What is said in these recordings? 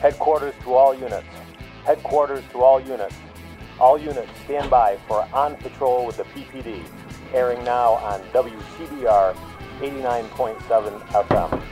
Headquarters to all units. Headquarters to all units. All units stand by for On Patrol with the PPD, airing now on WTBR 89.7 FM.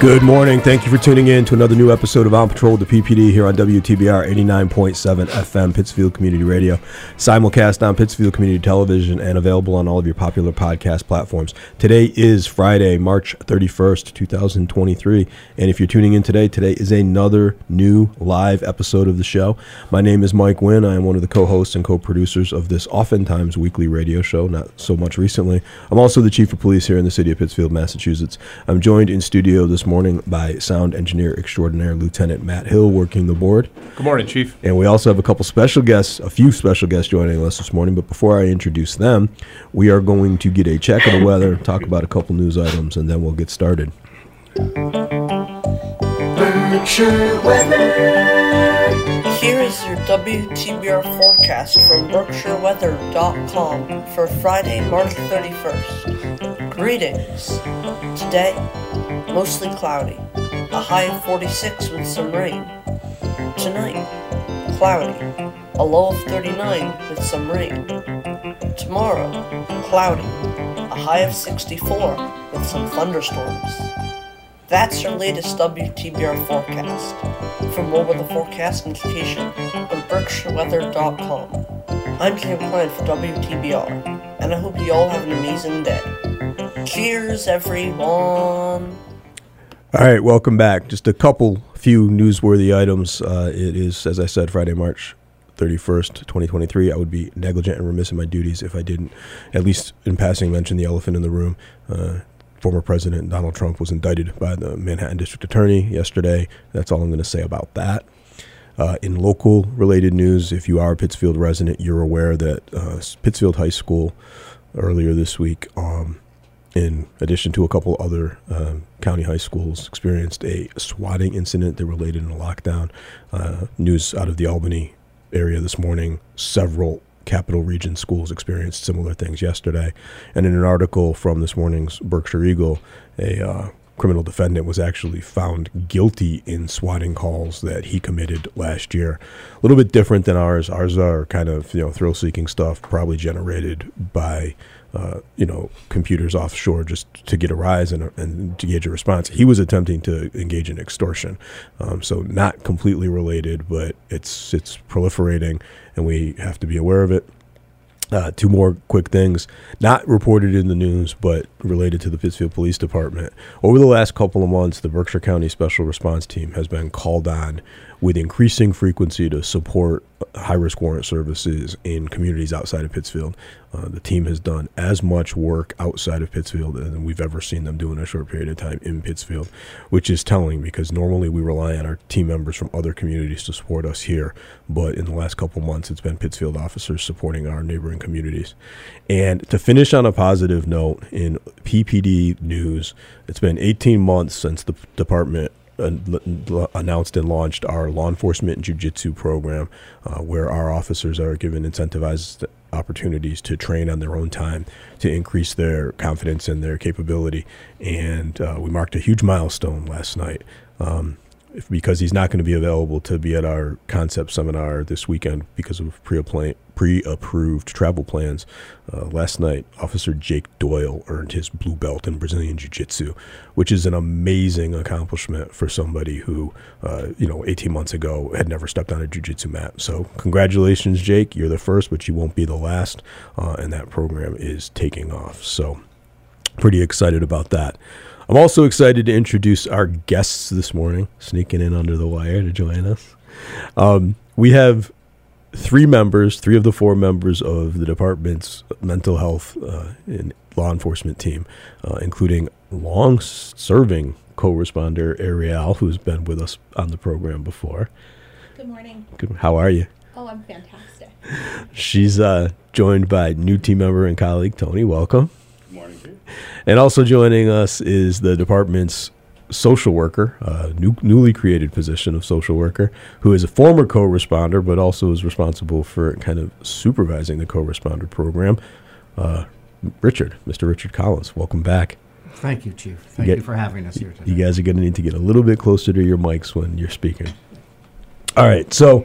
Good morning. Thank you for tuning in to another new episode of On Patrol the PPD here on WTBR 89.7 FM, Pittsfield Community Radio. Simulcast on Pittsfield Community Television and available on all of your popular podcast platforms. Today is Friday, March 31st, 2023. And if you're tuning in today, today is another new live episode of the show. My name is Mike Wynn. I am one of the co hosts and co producers of this oftentimes weekly radio show, not so much recently. I'm also the chief of police here in the city of Pittsfield, Massachusetts. I'm joined in studio this by sound engineer extraordinaire Lieutenant Matt Hill working the board. Good morning, Chief. And we also have a couple special guests, a few special guests joining us this morning. But before I introduce them, we are going to get a check of the weather, talk about a couple news items, and then we'll get started. Berkshire weather. Here is your WTBR forecast from BerkshireWeather.com for Friday, March 31st. Greetings. Today, mostly cloudy, a high of 46 with some rain. Tonight, cloudy, a low of 39 with some rain. Tomorrow, cloudy, a high of 64 with some thunderstorms. That's your latest WTBR forecast. For more weather forecast go to BerkshireWeather.com. I'm Cam Klein for WTBR, and I hope you all have an amazing day. Cheers, everyone! All right, welcome back. Just a couple few newsworthy items. Uh, it is, as I said, Friday, March 31st, 2023. I would be negligent and remiss in my duties if I didn't, at least in passing, mention the elephant in the room. Uh, former President Donald Trump was indicted by the Manhattan District Attorney yesterday. That's all I'm going to say about that. Uh, in local related news, if you are a Pittsfield resident, you're aware that uh, Pittsfield High School earlier this week um, in addition to a couple other um, county high schools, experienced a swatting incident that related in a lockdown. Uh, news out of the Albany area this morning, several capital region schools experienced similar things yesterday. And in an article from this morning's Berkshire Eagle, a uh, criminal defendant was actually found guilty in swatting calls that he committed last year. A little bit different than ours. Ours are kind of you know thrill seeking stuff, probably generated by uh, you know, computers offshore just to get a rise and, and to gauge a response. He was attempting to engage in extortion, um, so not completely related, but it's it's proliferating, and we have to be aware of it. Uh, two more quick things, not reported in the news, but related to the Pittsfield Police Department. Over the last couple of months, the Berkshire County Special Response Team has been called on with increasing frequency to support high risk warrant services in communities outside of Pittsfield. Uh, the team has done as much work outside of Pittsfield than we've ever seen them do in a short period of time in Pittsfield, which is telling because normally we rely on our team members from other communities to support us here. But in the last couple months, it's been Pittsfield officers supporting our neighboring communities. And to finish on a positive note, in PPD news, it's been 18 months since the department announced and launched our law enforcement jiu-jitsu program uh, where our officers are given incentivized opportunities to train on their own time to increase their confidence and their capability. And uh, we marked a huge milestone last night um, because he's not going to be available to be at our concept seminar this weekend because of pre-approved travel plans. Uh, last night, Officer Jake Doyle earned his blue belt in Brazilian Jiu-Jitsu, which is an amazing accomplishment for somebody who, uh, you know, 18 months ago had never stepped on a Jiu-Jitsu mat. So, congratulations, Jake! You're the first, but you won't be the last, uh, and that program is taking off. So, pretty excited about that. I'm also excited to introduce our guests this morning, sneaking in under the wire to join us. Um, we have three members, three of the four members of the department's mental health uh, and law enforcement team, uh, including long serving co responder Ariel, who's been with us on the program before. Good morning. Good, how are you? Oh, I'm fantastic. She's uh, joined by new team member and colleague Tony. Welcome. Good morning. And also joining us is the department's social worker, a new, newly created position of social worker, who is a former co-responder, but also is responsible for kind of supervising the co-responder program. Uh, Richard, Mr. Richard Collins. Welcome back. Thank you, Chief. Thank get- you for having us here today. You guys are going to need to get a little bit closer to your mics when you're speaking. All right. So,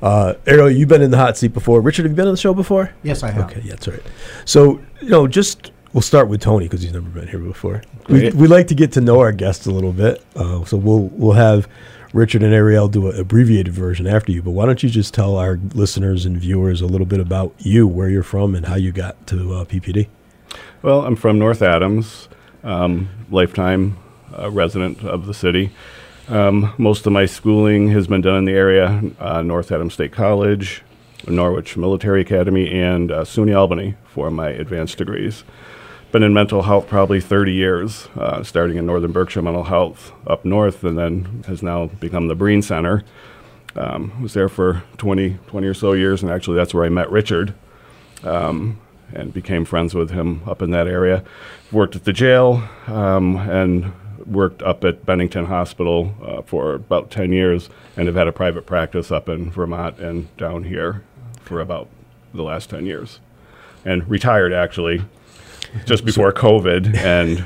uh, Ariel, you've been in the hot seat before. Richard, have you been on the show before? yes, I have. Okay, yeah, that's all right. So, you know, just we'll start with Tony because he's never been here before. We, Great. we like to get to know our guests a little bit. Uh, so we'll we'll have Richard and Ariel do an abbreviated version after you. But why don't you just tell our listeners and viewers a little bit about you, where you're from, and how you got to uh, PPD? Well, I'm from North Adams, um, lifetime uh, resident of the city. Um, most of my schooling has been done in the area uh, North Adams State College, Norwich Military Academy, and uh, SUNY Albany for my advanced degrees. Been in mental health probably 30 years, uh, starting in Northern Berkshire Mental Health up north, and then has now become the Brien Center. Um, was there for 20, 20 or so years, and actually that's where I met Richard and became friends with him up in that area. Worked at the jail um, and worked up at Bennington Hospital uh, for about 10 years and have had a private practice up in Vermont and down here for about the last 10 years. And retired actually just before COVID. And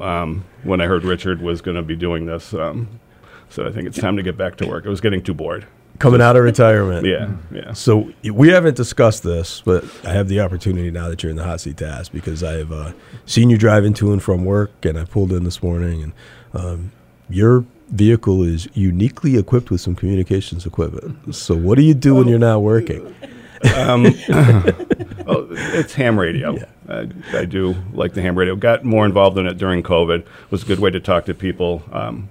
um, when I heard Richard was going to be doing this, um, so I think it's time to get back to work. I was getting too bored. Coming out of retirement. Yeah, yeah. So we haven't discussed this, but I have the opportunity now that you're in the hot seat to ask because I have uh, seen you driving to and from work, and I pulled in this morning, and um, your vehicle is uniquely equipped with some communications equipment. So what do you do when you're not working? Oh, it's ham radio. I, I do like the ham radio. Got more involved in it during COVID. It was a good way to talk to people um,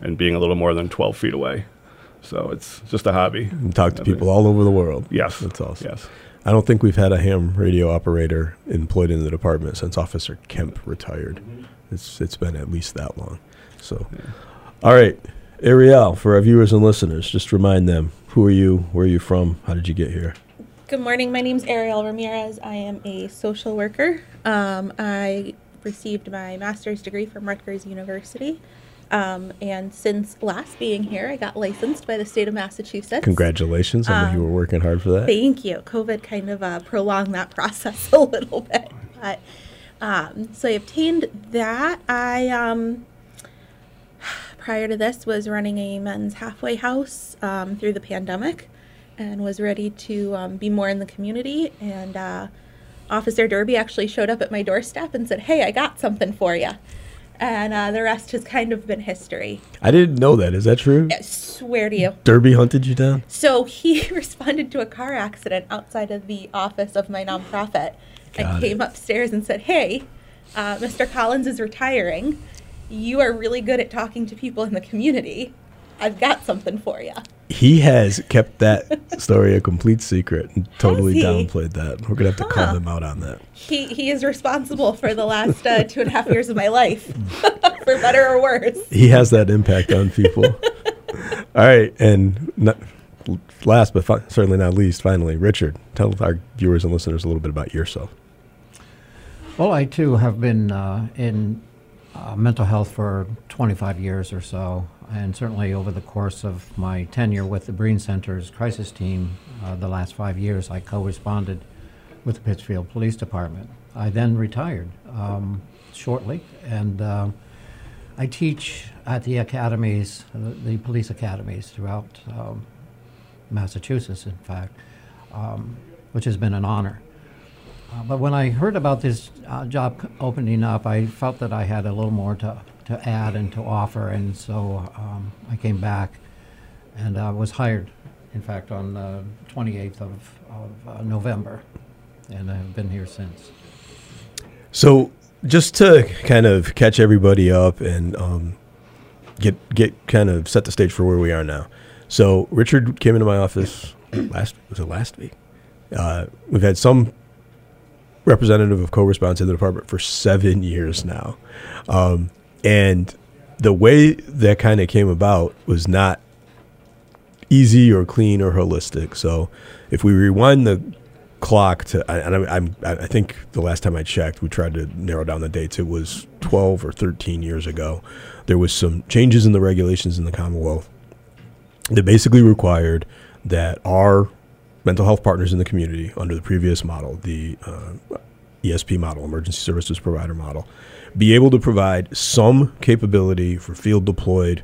and being a little more than 12 feet away. So it's just a hobby. And talk to people all over the world. Yes. That's awesome. Yes. I don't think we've had a ham radio operator employed in the department since Officer Kemp retired. It's it's been at least that long. So, all right, Ariel, for our viewers and listeners, just remind them who are you, where are you from, how did you get here? Good morning. My name is Ariel Ramirez. I am a social worker. Um, I received my master's degree from Rutgers University. Um, and since last being here, I got licensed by the state of Massachusetts. Congratulations! I know you were working hard for that. Thank you. COVID kind of uh, prolonged that process a little bit. But um, so I obtained that. I um, prior to this was running a men's halfway house um, through the pandemic, and was ready to um, be more in the community. And uh, Officer Derby actually showed up at my doorstep and said, "Hey, I got something for you." And uh, the rest has kind of been history. I didn't know that. Is that true? I swear to you. Derby hunted you down. So he responded to a car accident outside of the office of my nonprofit Got and came upstairs and said, Hey, uh, Mr. Collins is retiring. You are really good at talking to people in the community. I've got something for you. He has kept that story a complete secret and totally downplayed that. We're gonna have to call Huh. him out on that. He, he is responsible for the last uh, two and a half years of my life, for better or worse. He has that impact on people. All right, and not, last but fi- certainly not least, finally, Richard, tell our viewers and listeners a little bit about yourself. Well, I too have been uh, in uh, mental health for 25 years or so, and certainly over the course of my tenure with the Brien Center's crisis team, uh, the last five years, I co-responded with the Pittsfield Police Department. I then retired um, shortly, and um I teach at the academies, the, the police academies throughout um, Massachusetts, in fact, um, which has been an honor. Uh, but when I heard about this uh, job opening up, I felt that I had a little more to, to add and to offer, and so um, I came back and uh, was hired, in fact, on the 28th of, of uh, November, and I've been here since. So, just to kind of catch everybody up and um, get get kind of set the stage for where we are now. So, Richard came into my office last was it last week. Uh, we've had some representative of co-response in the department for seven years now, um, and the way that kind of came about was not easy or clean or holistic. So, if we rewind the clock to, and I'm, I think the last time I checked, we tried to narrow down the dates. It was 12 or 13 years ago. There was some changes in the regulations in the Commonwealth that basically required that our mental health partners in the community, under the previous model, the uh, ESP model, emergency services provider model, be able to provide some capability for field deployed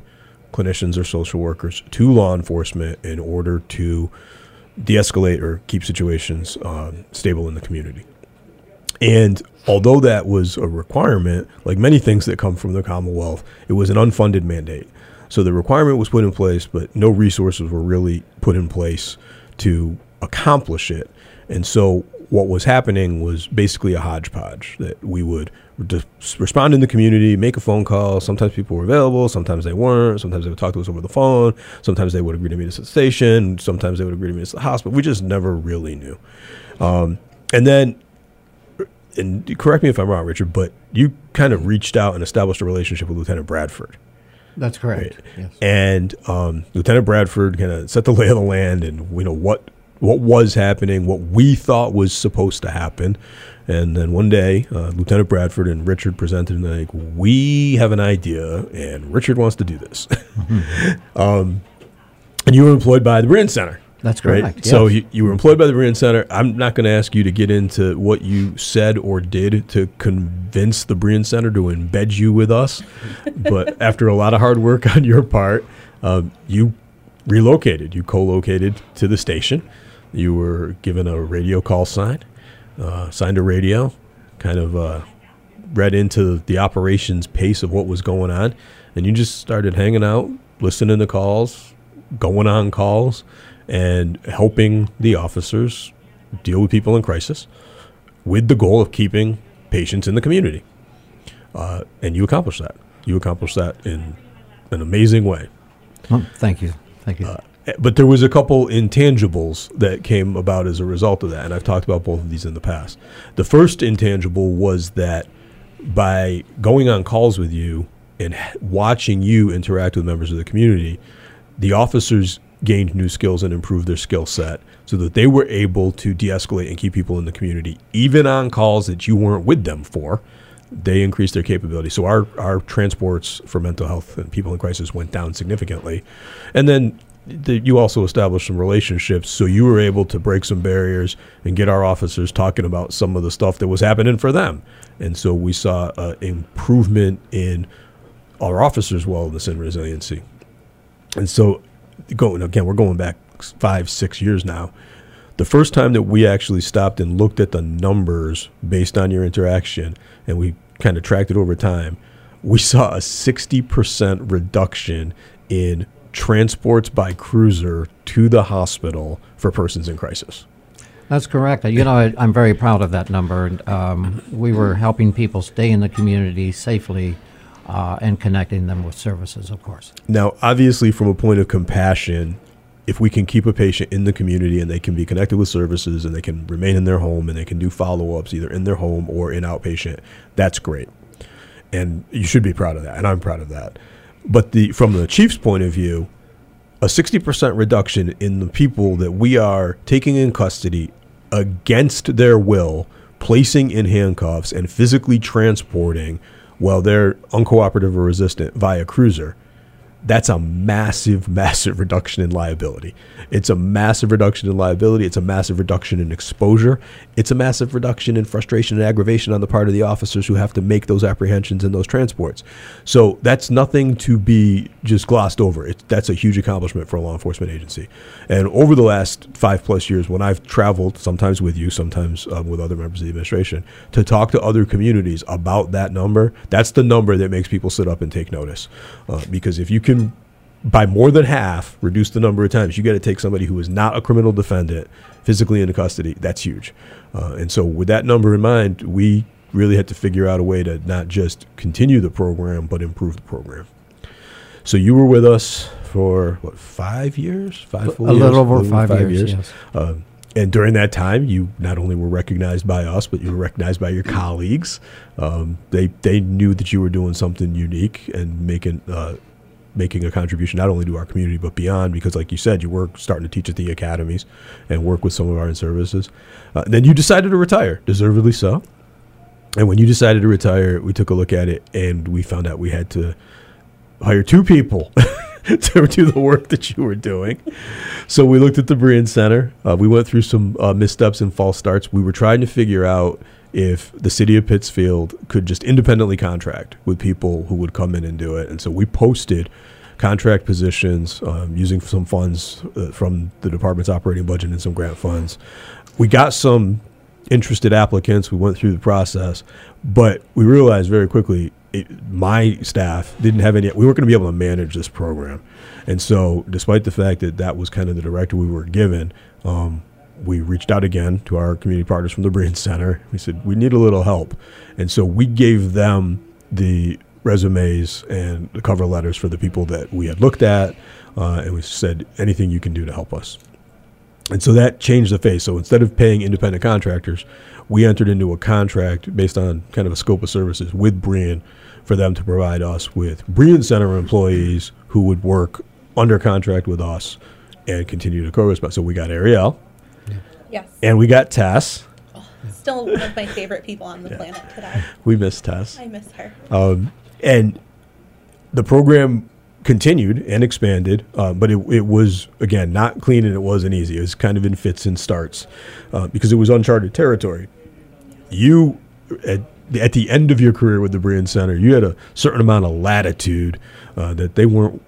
clinicians or social workers to law enforcement in order to de-escalate or keep situations uh, stable in the community. And although that was a requirement, like many things that come from the Commonwealth, it was an unfunded mandate. So the requirement was put in place, but no resources were really put in place to accomplish it. And so what was happening was basically a hodgepodge that we would respond in the community, make a phone call. Sometimes people were available, sometimes they weren't. Sometimes they would talk to us over the phone. Sometimes they would agree to meet us at the station. Sometimes they would agree to meet us at the hospital. We just never really knew. Um, and then, and correct me if I'm wrong, Richard, but you kind of reached out and established a relationship with Lieutenant Bradford. That's correct. Right? Yes. And um, Lieutenant Bradford kind of set the lay of the land and you know what what was happening, what we thought was supposed to happen. And then one day, uh, Lieutenant Bradford and Richard presented, and like, we have an idea, and Richard wants to do this. Mm-hmm. um, and you were employed by the Brien Center. That's correct. Right? Yes. So you, you were employed by the Brien Center. I'm not going to ask you to get into what you said or did to convince the Brien Center to embed you with us. but after a lot of hard work on your part, um, you relocated. You co-located to the station. You were given a radio call sign, uh, signed a radio, kind of uh, read into the operations pace of what was going on, and you just started hanging out, listening to calls, going on calls, and helping the officers deal with people in crisis with the goal of keeping patients in the community. Uh, and you accomplished that. You accomplished that in an amazing way. Oh, thank you. Thank you. Uh, but there was a couple intangibles that came about as a result of that, and I've talked about both of these in the past. The first intangible was that by going on calls with you and watching you interact with members of the community, the officers gained new skills and improved their skill set so that they were able to de-escalate and keep people in the community even on calls that you weren't with them for they increased their capability so our, our transports for mental health and people in crisis went down significantly and then you also established some relationships, so you were able to break some barriers and get our officers talking about some of the stuff that was happening for them. And so we saw uh, improvement in our officers' wellness and resiliency. And so, going again, we're going back five, six years now. The first time that we actually stopped and looked at the numbers based on your interaction, and we kind of tracked it over time, we saw a 60% reduction in transports by cruiser to the hospital for persons in crisis. That's correct. You know, I, am very proud of that number. Um, we were helping people stay in the community safely uh, and connecting them with services, of course. Now, obviously, from a point of compassion, if we can keep a patient in the community and they can be connected with services and they can remain in their home and they can do follow ups either in their home or in outpatient, that's great. And you should be proud of that. And I'm proud of that. But the from the chief's point of view, a 60% reduction in the people that we are taking in custody against their will, placing in handcuffs, and physically transporting while they're uncooperative or resistant via cruiser that's a massive, massive reduction in liability. It's a massive reduction in liability. It's a massive reduction in exposure. It's a massive reduction in frustration and aggravation on the part of the officers who have to make those apprehensions and those transports. So that's nothing to be just glossed over. It, that's a huge accomplishment for a law enforcement agency. And over the last five plus years, when I've traveled, sometimes with you, sometimes um, with other members of the administration, to talk to other communities about that number, that's the number that makes people sit up and take notice. Uh, because if you can can by more than half reduce the number of times you got to take somebody who is not a criminal defendant physically into custody. That's huge. Uh, and so, with that number in mind, we really had to figure out a way to not just continue the program, but improve the program. So, you were with us for what, five years? Five, a years? A little over five, five, years. years. Yes. Uh, and during that time, you not only were recognized by us, but you were recognized by your colleagues. Um, they they knew that you were doing something unique and making uh, making a contribution not only to our community but beyond because like you said you were starting to teach at the academies and work with some of our in-services uh, then you decided to retire deservedly so. And when you decided to retire we took a look at it and we found out we had to hire two people to do the work that you were doing. So we looked at the Brien Center. Uh, we went through some uh, missteps and false starts. We were trying to figure out if the city of Pittsfield could just independently contract with people who would come in and do it. And so we posted contract positions um, using some funds uh, from the department's operating budget and some grant funds. We got some interested applicants. We went through the process, but we realized very quickly it, my staff didn't have any. We weren't going to be able to manage this program, and so despite the fact that that was kind of the director we were given, um, we reached out again to our community partners from the Brien Center. We said we need a little help, and so we gave them the resumes and the cover letters for the people that we had looked at, uh, and we said anything you can do to help us. And so that changed the face. So instead of paying independent contractors, we entered into a contract based on kind of a scope of services with Brien for them to provide us with Brien Center employees who would work under contract with us and continue to co-respond. So we got Ariel, Yes. and we got Tess. Still one of my favorite people on the planet today. We miss Tess. I miss her. Um, and the program continued and expanded, uh, but it, it was again not clean and it wasn't easy. It was kind of in fits and starts uh, because it was uncharted territory. You at, at the end of your career with the Brien Center, you had a certain amount of latitude uh, that they weren't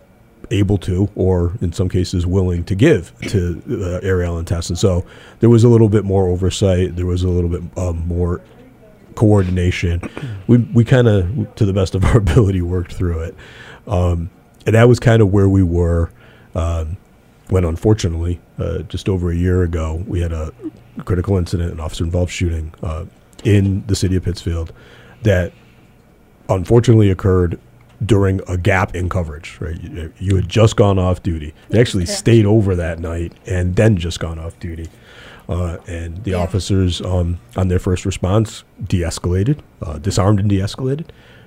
able to, or in some cases willing to give to uh, Ariel and Tess. And so there was a little bit more oversight. There was a little bit um, more coordination. We we kind of, to the best of our ability, worked through it, um, and that was kind of where we were. Um, when unfortunately, uh, just over a year ago, we had a critical incident, an officer-involved shooting uh, in the city of Pittsfield, that unfortunately occurred during a gap in coverage. Right, you, you had just gone off duty. You actually stayed over that night and then just gone off duty. Uh, and the Yeah. officers um, on their first response de-escalated, uh, disarmed and de-escalated,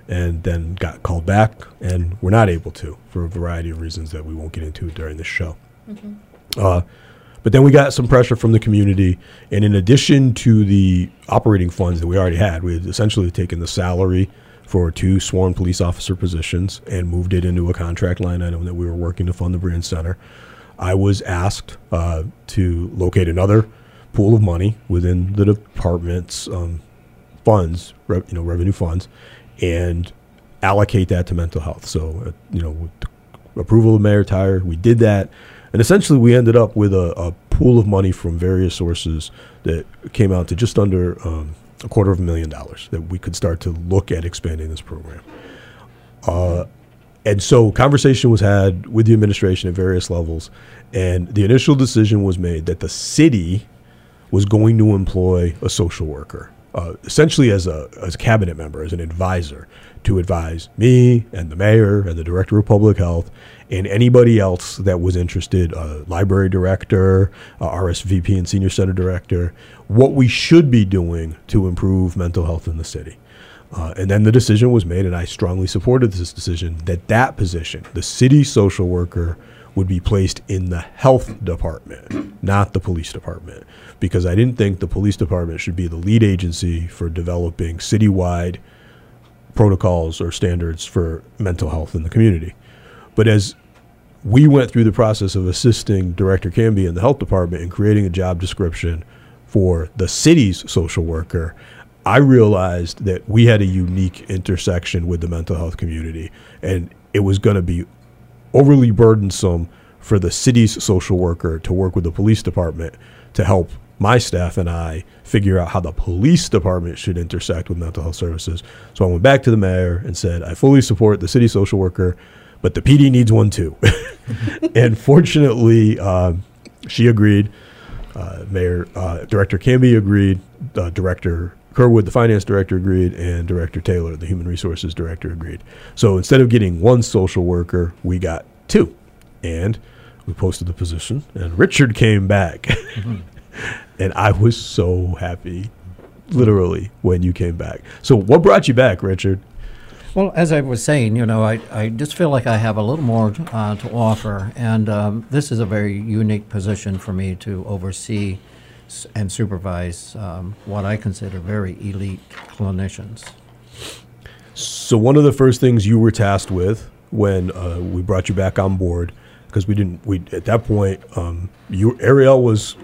and then got called back, and were not able to for a variety of reasons that we won't get into during this show. Uh, but then we got some pressure from the community, and in addition to the operating funds that we already had, we had essentially taken the salary for two sworn police officer positions and moved it into a contract line item that we were working to fund the Brien Center. I was asked uh, to locate another pool of money within the department's um, funds, re- you know, revenue funds, and allocate that to mental health. So, uh, you know, with approval of Mayor Tyer, we did that, and essentially we ended up with a, a pool of money from various sources that came out to just under um, a quarter of a million dollars that we could start to look at expanding this program. Uh, and so conversation was had with the administration at various levels, and the initial decision was made that the city was going to employ a social worker, uh, essentially as a as a cabinet member, as an advisor, to advise me and the mayor and the director of public health and anybody else that was interested, library director, RSVP and senior center director, what we should be doing to improve mental health in the city. Uh, and then the decision was made, and I strongly supported this decision that that position, the city social worker, would be placed in the health department, not the police department, because I didn't think the police department should be the lead agency for developing citywide protocols or standards for mental health in the community. But as we went through the process of assisting Director Cambi in the health department in creating a job description for the city's social worker, I realized that we had a unique intersection with the mental health community, and it was going to be overly burdensome for the city's social worker to work with the police department to help my staff and I figure out how the police department should intersect with mental health services. So I went back to the mayor and said, I fully support the city social worker, but the PD needs one too. and fortunately, um, she agreed. Uh, Mayor uh, Director Cambi agreed. Uh, Director Kerwood, the finance director, agreed, and Director Taylor, the human resources director, agreed. So instead of getting one social worker, we got two, and we posted the position. And Richard came back, and I was so happy, literally, when you came back. So what brought you back, Richard? Well, as I was saying, you know, I, I just feel like I have a little more uh, to offer, and um, this is a very unique position for me to oversee and supervise um, what I consider very elite clinicians. So one of the first things you were tasked with when uh, we brought you back on board, because we didn't, we at that point, um, you Ariel was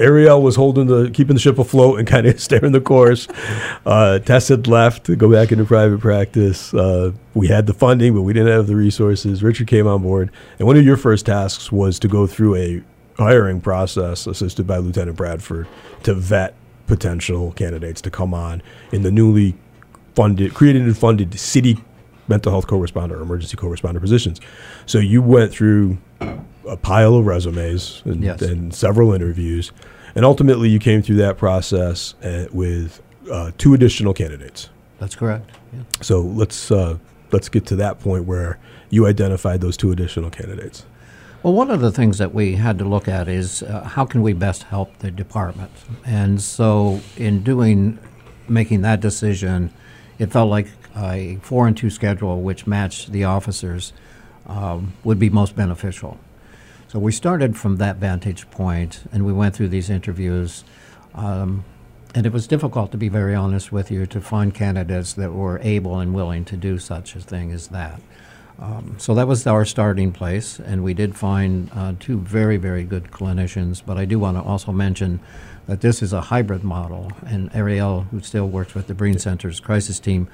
Ariel was holding the keeping the ship afloat and kind of steering the course. Uh, Tess had left to go back into private practice. Uh, we had the funding, but we didn't have the resources. Richard came on board, and one of your first tasks was to go through a hiring process assisted by Lieutenant Bradford to vet potential candidates to come on in the newly funded, created and funded city mental health co-responder or emergency co-responder positions. So you went through a pile of resumes and, Yes. and several interviews, and ultimately you came through that process uh, with uh, two additional candidates. That's correct. Yeah. So let's uh, let's get to that point where you identified those two additional candidates. Well, one of the things that we had to look at is uh, how can we best help the department? And so, in doing, making that decision, it felt like a four and two schedule, which matched the officers, um, would be most beneficial. So we started from that vantage point, and we went through these interviews. Um, and it was difficult, to be very honest with you, to find candidates that were able and willing to do such a thing as that. Um, so that was our starting place, and we did find uh, two very, very good clinicians. But I do want to also mention that this is a hybrid model, and Ariel, who still works with the Brien Center's crisis team,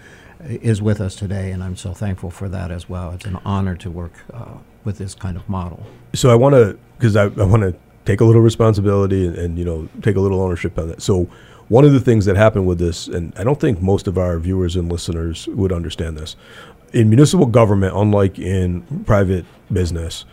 is with us today, and I'm so thankful for that as well. It's an honor to work uh, with this kind of model. So I want to because I, I want to take a little responsibility and, and you know take a little ownership on that. So one of the things that happened with this, and I don't think most of our viewers and listeners would understand this, in municipal government, unlike in private business,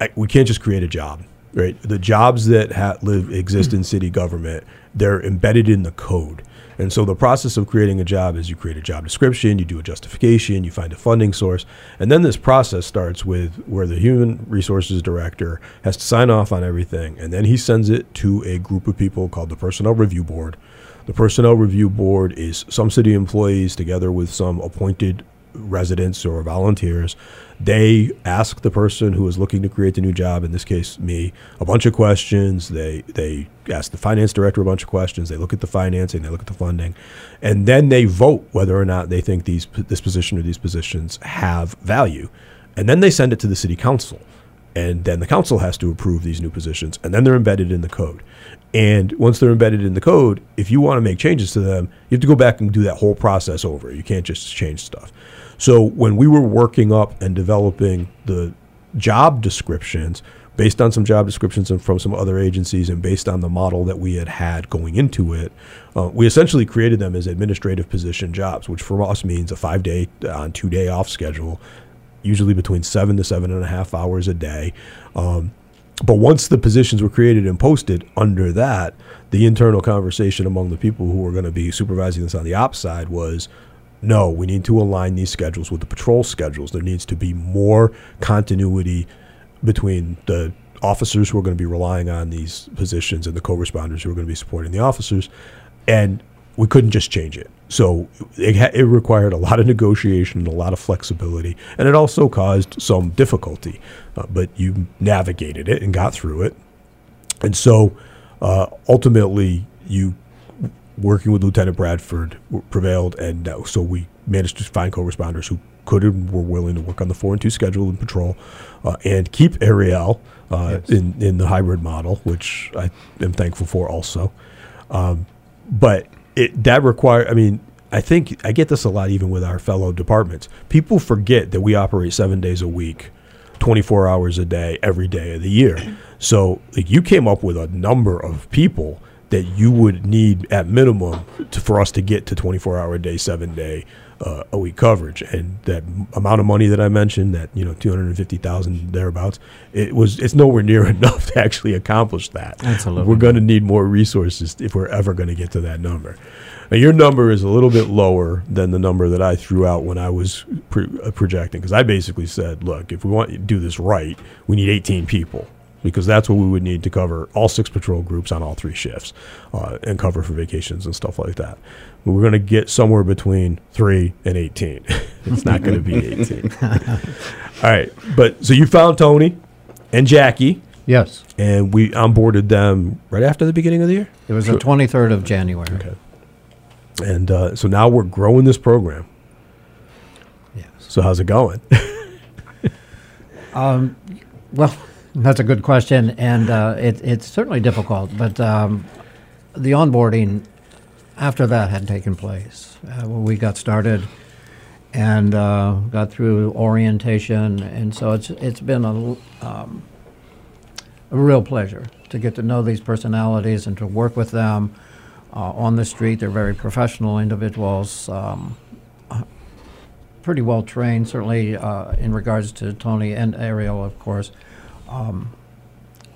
I, we can't just create a job, right? The jobs that ha- live exist in city government, they're embedded in the code. And so the process of creating a job is you create a job description, you do a justification, you find a funding source, and then this process starts with where the human resources director has to sign off on everything, and then he sends it to a group of people called the personnel review board. The personnel review board is some city employees together with some appointed residents or volunteers. They ask the person who is looking to create the new job, in this case me, a bunch of questions. They they ask the finance director a bunch of questions. They look at the financing, they look at the funding, and then they vote whether or not they think these this position or these positions have value, and then they send it to the city council. And then the council has to approve these new positions. And then they're embedded in the code. And once they're embedded in the code if you want to make changes to them you have to go back and do that whole process over. You can't just change stuff so when we were working up and developing the job descriptions based on some job descriptions and from some other agencies and based on the model that we had had going into it uh, we essentially created them as administrative position jobs which for us means a five day on two day off schedule usually between seven to seven and a half hours a day. Um, but once the positions were created and posted under that, the internal conversation among the people who were going to be supervising this on the ops side was no, we need to align these schedules with the patrol schedules. There needs to be more continuity between the officers who are going to be relying on these positions and the co-responders who are going to be supporting the officers. And we couldn't just change it. So it, ha- it required a lot of negotiation and a lot of flexibility, and it also caused some difficulty. Uh, but you navigated it and got through it. And so uh, ultimately, you working with Lieutenant Bradford prevailed, and uh, so we managed to find co-responders who could and were willing to work on the four and two schedule and patrol, uh, and keep Ariel uh, Yes. in in the hybrid model, which I am thankful for also. Um, but it that require. I mean, I think I get this a lot even with our fellow departments. People forget that we operate seven days a week. 24 hours a day every day of the year. So like you came up with a number of people that you would need at minimum to, for us to get to 24 hour a day, seven day uh, a week coverage. And that m- amount of money that I mentioned, that you know 250,000 thereabouts, it was it's nowhere near enough to actually accomplish that. Absolutely. we're going to need more resources if we're ever going to get to that number. Now, your number is a little bit lower than the number that I threw out when I was pro- uh, projecting, because I basically said, look, if we want to do this right, we need 18 people, because that's what we would need to cover all six patrol groups on all three shifts uh, and cover for vacations and stuff like that. But we're going to get somewhere between three and 18. it's not going to be 18. all right. But so you found Tony and Jackie, Yes, and we onboarded them right after the beginning of the year. it was the 23rd of January. Okay. And uh, so now we're growing this program. Yes. So how's it going? Um, well, That's a good question, and uh, it, it's certainly difficult. But um, the onboarding after that had taken place. Uh, we got started and uh, got through orientation, and so it's it's been a, um, a real pleasure to get to know these personalities and to work with them uh, on the street. They're very professional individuals, um, pretty well trained, certainly uh, in regards to Tony and Ariel, of course. Um,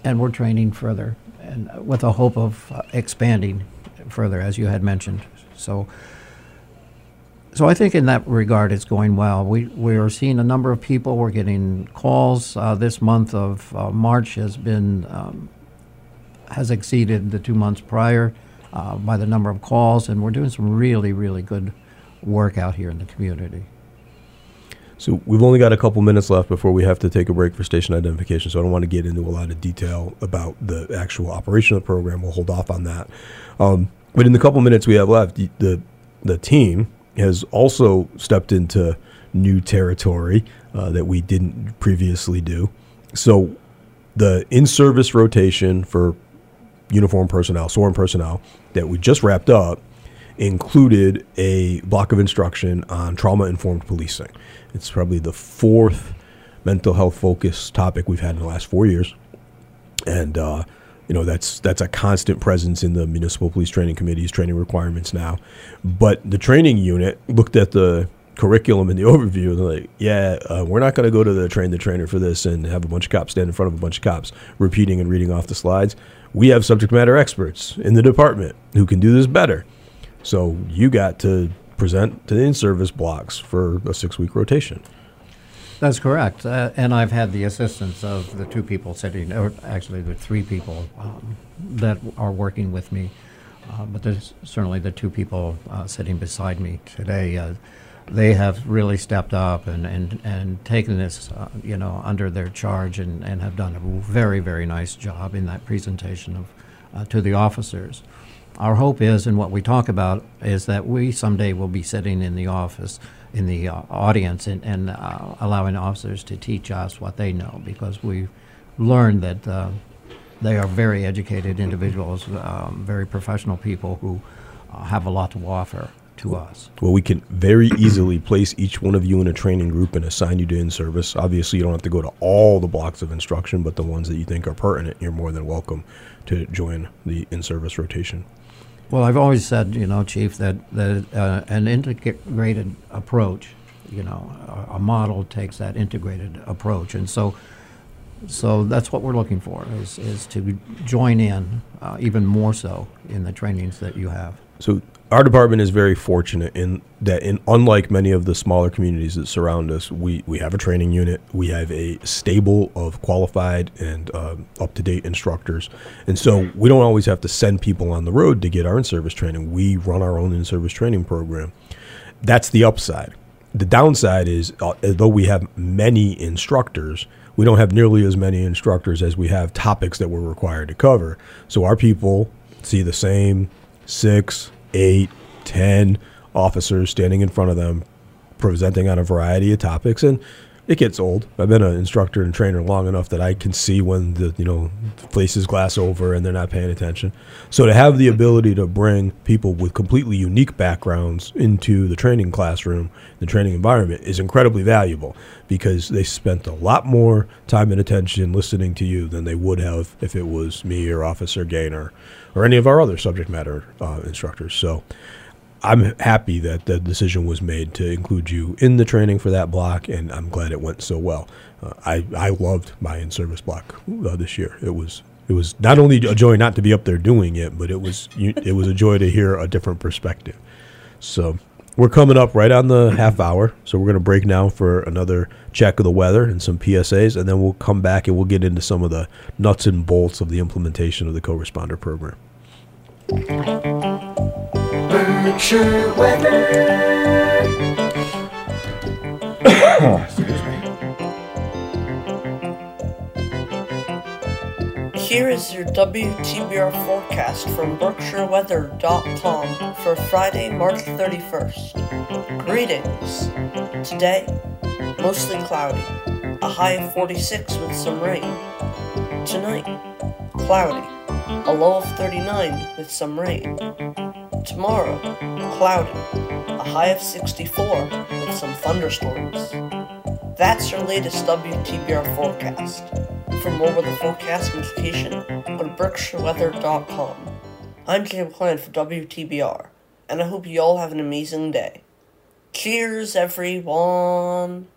and we're training further, and with a hope of expanding further, as you had mentioned. So. So I think in that regard, it's going well. We we are seeing a number of people. We're getting calls. Uh, this month of uh, March has been um, has exceeded the two months prior uh, by the number of calls, and we're doing some really really good work out here in the community. So we've only got a couple minutes left before we have to take a break for station identification. So I don't want to get into a lot of detail about the actual operation of the program. We'll hold off on that. Um, but in the couple minutes we have left, the the, team has also stepped into new territory uh, that we didn't previously do. So the in-service rotation for uniform personnel, sworn personnel that we just wrapped up included a block of instruction on trauma-informed policing. It's probably the fourth mental health focused topic we've had in the last four years, and uh, you know that's that's a constant presence in the municipal police training committee's training requirements now. But the training unit looked at the curriculum and the overview and they're like, yeah, uh, we're not going to go to the train the trainer for this and have a bunch of cops stand in front of a bunch of cops repeating and reading off the slides. We have subject matter experts in the department who can do this better. So you got to present to the in-service blocks for a six-week rotation. That's correct. Uh, and I've had the assistance of the two people sitting, or actually the three people um, that are working with me. Uh, but there's certainly the two people uh, sitting beside me today. Uh, they have really stepped up and, and, and taken this, uh, you know, under their charge and, and have done a very, very nice job in that presentation of, uh, to the officers. Our hope is, and what we talk about, is that we someday will be sitting in the office in the uh, audience and, and uh, allowing officers to teach us what they know because we've learned that uh, they are very educated individuals, um, very professional people who uh, have a lot to offer to us. Well, we can very easily place each one of you in a training group and assign you to in service. Obviously, you don't have to go to all the blocks of instruction, but the ones that you think are pertinent, you're more than welcome to join the in service rotation. Well, I've always said, you know, Chief, that, that uh, an integrated approach, you know, a, a, model takes that integrated approach, and so, so that's what we're looking for is is to join in uh, even more so in the trainings that you have. So our department is very fortunate in that in unlike many of the smaller communities that surround us we, we have a training unit. We have a stable of qualified and uh, up-to-date instructors. And so we don't always have to send people on the road to get our in-service training. We run our own in-service training program. That's the upside. The downside is uh, although we have many instructors we don't have nearly as many instructors as we have topics that we're required to cover. So our people see the same six eight, ten officers standing in front of them, presenting on a variety of topics, and it gets old. I've been an instructor and trainer long enough that I can see when the you know is glass over and they're not paying attention. So to have the ability to bring people with completely unique backgrounds into the training classroom, the training environment is incredibly valuable because they spent a lot more time and attention listening to you than they would have if it was me or Officer Gaynor or any of our other subject matter uh, instructors. So I'm happy that the decision was made to include you in the training for that block, and I'm glad it went so well. Uh, I I loved my in-service block uh, this year. It was it was not only a joy not to be up there doing it, but it was it was a joy to hear a different perspective. So we're coming up right on the half hour, so we're going to break now for another check of the weather and some PSAs, and then we'll come back and we'll get into some of the nuts and bolts of the implementation of the co-responder program. Berkshire weather. Here is your WTBR forecast from BerkshireWeather.com for Friday, March 31st. Greetings. Today, mostly cloudy, a high of 46 with some rain. Tonight, cloudy, a low of 39 with some rain. Tomorrow, cloudy, a high of 64 with some thunderstorms. That's your latest WTBR forecast. For more weather forecast notification, go to berkshireweather.com. I'm Jacob Klein for WTBR, and I hope you all have an amazing day. Cheers, everyone!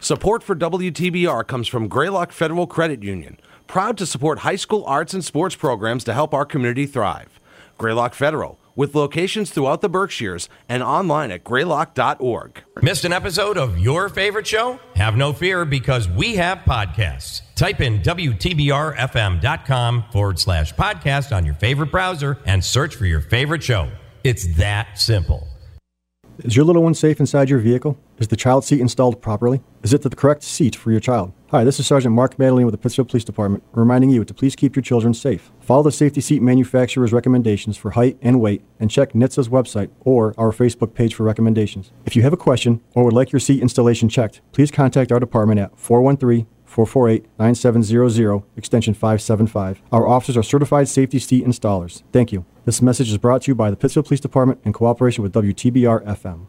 Support for WTBR comes from Greylock Federal Credit Union, proud to support high school arts and sports programs to help our community thrive. Greylock Federal, with locations throughout the Berkshires and online at greylock.org. Missed an episode of your favorite show? Have no fear because we have podcasts. Type in WTBRFM.com forward slash podcast on your favorite browser and search for your favorite show. It's that simple. Is your little one safe inside your vehicle? Is the child seat installed properly? Is it the correct seat for your child? Hi, this is Sergeant Mark Madeline with the Pittsfield Police Department, reminding you to please keep your children safe. Follow the safety seat manufacturer's recommendations for height and weight, and check NHTSA's website or our Facebook page for recommendations. If you have a question or would like your seat installation checked, please contact our department at 413 448 9700, extension 575. Our officers are certified safety seat installers. Thank you. This message is brought to you by the Pittsfield Police Department in cooperation with WTBR FM.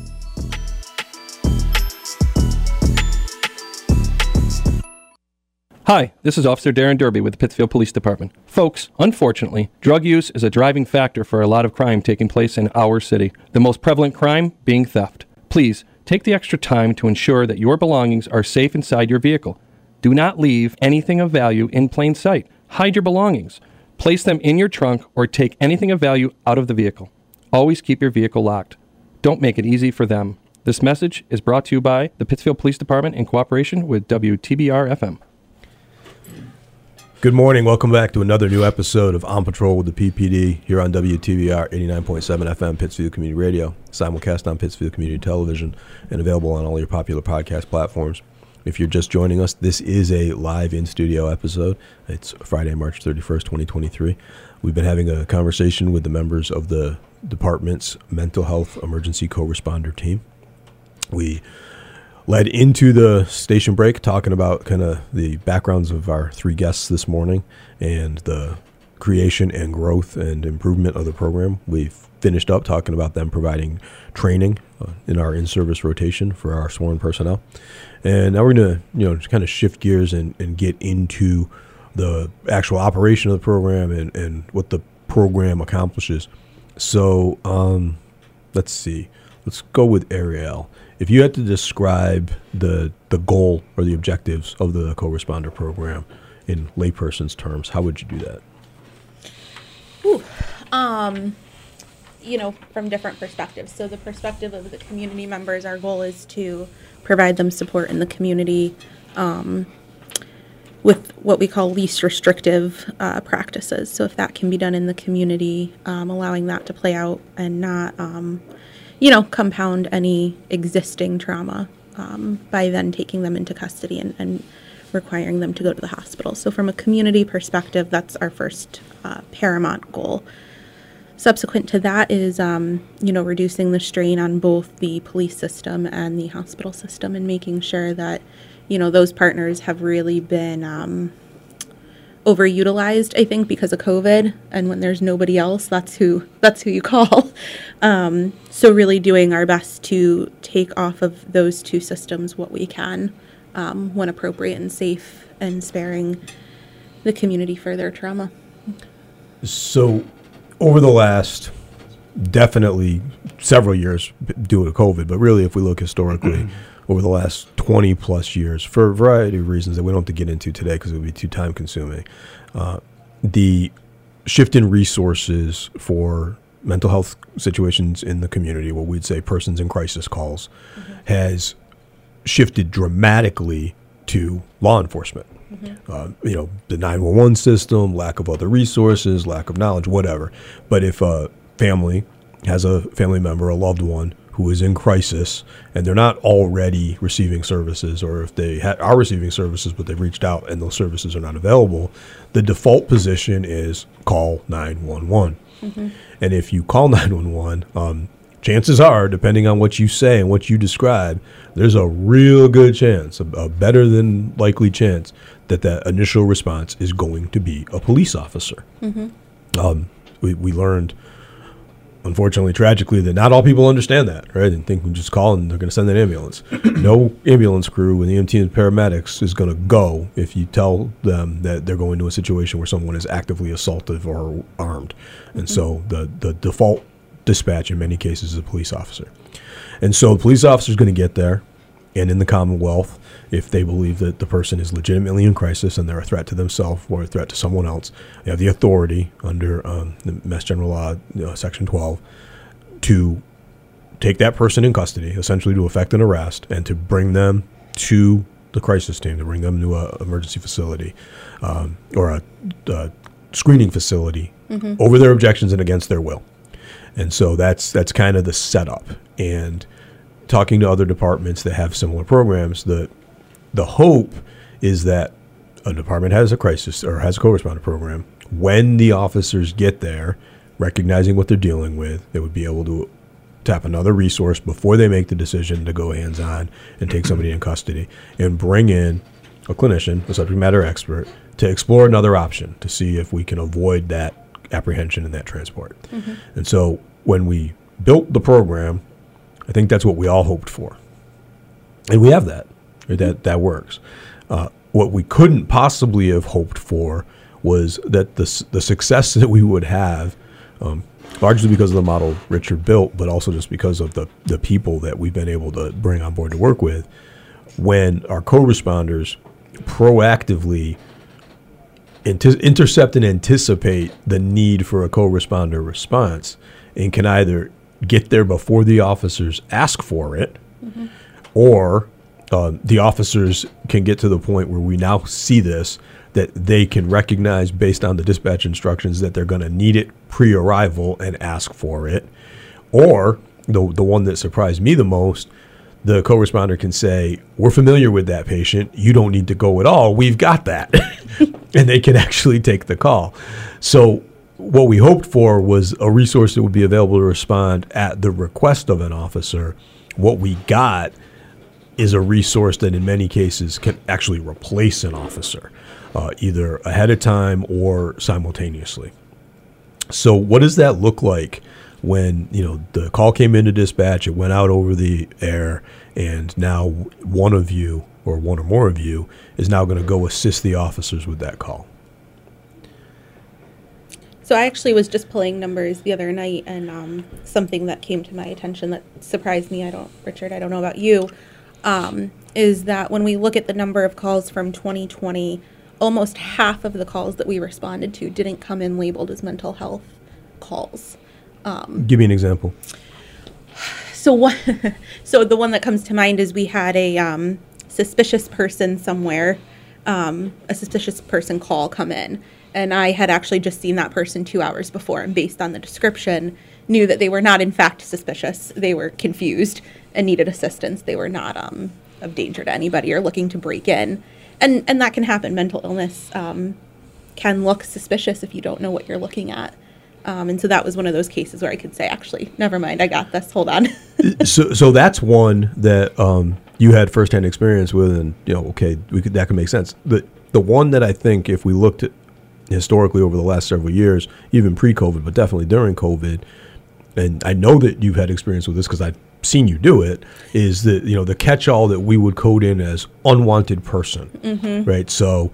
Hi, this is Officer Darren Derby with the Pittsfield Police Department. Folks, unfortunately, drug use is a driving factor for a lot of crime taking place in our city, the most prevalent crime being theft. Please, take the extra time to ensure that your belongings are safe inside your vehicle. Do not leave anything of value in plain sight. Hide your belongings. Place them in your trunk or take anything of value out of the vehicle. Always keep your vehicle locked. Don't make it easy for them. This message is brought to you by the Pittsfield Police Department in cooperation with WTBR FM. Good morning. Welcome back to another new episode of On Patrol with the PPD here on WTBR 89.7 FM Pittsfield Community Radio, simulcast on Pittsfield Community Television, and available on all your popular podcast platforms. If you're just joining us, this is a live in studio episode. It's Friday, March 31st, 2023. We've been having a conversation with the members of the department's mental health emergency co responder team. We led into the station break talking about kind of the backgrounds of our three guests this morning and the creation and growth and improvement of the program. We finished up talking about them providing training uh, in our in-service rotation for our sworn personnel. And now we're going to, you know, just kind of shift gears and, and get into the actual operation of the program and, and what the program accomplishes. So um, let's see. Let's go with Ariel. If you had to describe the the goal or the objectives of the co-responder program in layperson's terms, how would you do that? Ooh, um, you know, from different perspectives. So the perspective of the community members, our goal is to provide them support in the community um, with what we call least restrictive uh, practices. So if that can be done in the community, um, allowing that to play out and not, um, you know, compound any existing trauma um, by then taking them into custody and, and requiring them to go to the hospital. So from a community perspective, that's our first uh, paramount goal. Subsequent to that is, um, you know, reducing the strain on both the police system and the hospital system, and making sure that, you know, those partners have really been um, overutilized. I think because of COVID, and when there's nobody else, that's who that's who you call. Um, so really doing our best to take off of those two systems what we can, um, when appropriate and safe, and sparing the community further trauma. So, over the last definitely several years due to COVID, but really, if we look historically, over the last 20 plus years, for a variety of reasons that we don't have to get into today because it would be too time consuming, uh, the shift in resources for mental health situations in the community, what we'd say persons in crisis calls, has shifted dramatically to law enforcement. Uh, you know, the 911 system, lack of other resources, lack of knowledge, whatever. But if a family has a family member, a loved one who is in crisis, and they're not already receiving services, or if they ha- are receiving services but they've reached out and those services are not available, the default position is call 911. And if you call 911, um, chances are, depending on what you say and what you describe, there's a real good chance, a, a better than likely chance, that that initial response is going to be a police officer. Um, we, we learned, unfortunately, tragically, that not all people understand that, right? And think we just call and they're going to send an ambulance. no ambulance crew and EMT and paramedics is going to go if you tell them that they're going to a situation where someone is actively assaultive or armed. And so the, the default dispatch in many cases is a police officer. And so the police officer is going to get there, and in the Commonwealth, if they believe that the person is legitimately in crisis and they're a threat to themselves or a threat to someone else, they have the authority under um, the Mass General Law, you know, Section 12, to take that person in custody, essentially to effect an arrest, and to bring them to the crisis team, to bring them to an emergency facility um, or a, a screening facility over their objections and against their will. And so that's that's kind of the setup. And talking to other departments that have similar programs, the the hope is that a department has a crisis or has a co-responder program. When the officers get there, recognizing what they're dealing with, they would be able to tap another resource before they make the decision to go hands-on and take somebody in custody and bring in a clinician, a subject matter expert, to explore another option to see if we can avoid that apprehension and that transport. Mm-hmm. And so when we built the program, I think that's what we all hoped for. And we have that. That, that works. Uh, what we couldn't possibly have hoped for was that the the success that we would have, um, largely because of the model Richard built, but also just because of the the people that we've been able to bring on board to work with, when our co-responders proactively inter- intercept and anticipate the need for a co-responder response and can either get there before the officers ask for it or uh, the officers can get to the point where we now see this that they can recognize based on the dispatch instructions that they're going to need it pre-arrival and ask for it. Or the the one that surprised me the most the co-responder can say we're familiar with that patient. You don't need to go at all. We've got that. And they can actually take the call. So what we hoped for was a resource that would be available to respond at the request of an officer what we got is a resource that in many cases can actually replace an officer uh, either ahead of time or simultaneously so what does that look like when you know the call came into dispatch, it went out over the air, and now one of you or one or more of you is now going to go assist the officers with that call? So I actually was just pulling numbers the other night, and um, something that came to my attention that surprised me. I don't, Richard. I don't know about you. Um, is that when we look at the number of calls from 2020, almost half of the calls that we responded to didn't come in labeled as mental health calls. Give me an example. So what? so the one that comes to mind is we had a um, suspicious person somewhere, um, a suspicious person call come in, and I had actually just seen that person two hours before, and based on the description, knew that they were not in fact suspicious. They were confused and needed assistance. They were not um, of danger to anybody or looking to break in, and and that can happen. Mental illness um, can look suspicious if you don't know what you're looking at. Um, and so that was one of those cases where I could say, actually, never mind, I got this. Hold on. so, so that's one that um, you had firsthand experience with, and you know, okay, we could that could make sense. The the one that I think, if we looked at historically over the last several years, even pre-COVID, but definitely during COVID, and I know that you've had experience with this because I've seen you do it. Is that you know the catch-all that we would code in as unwanted person, right? So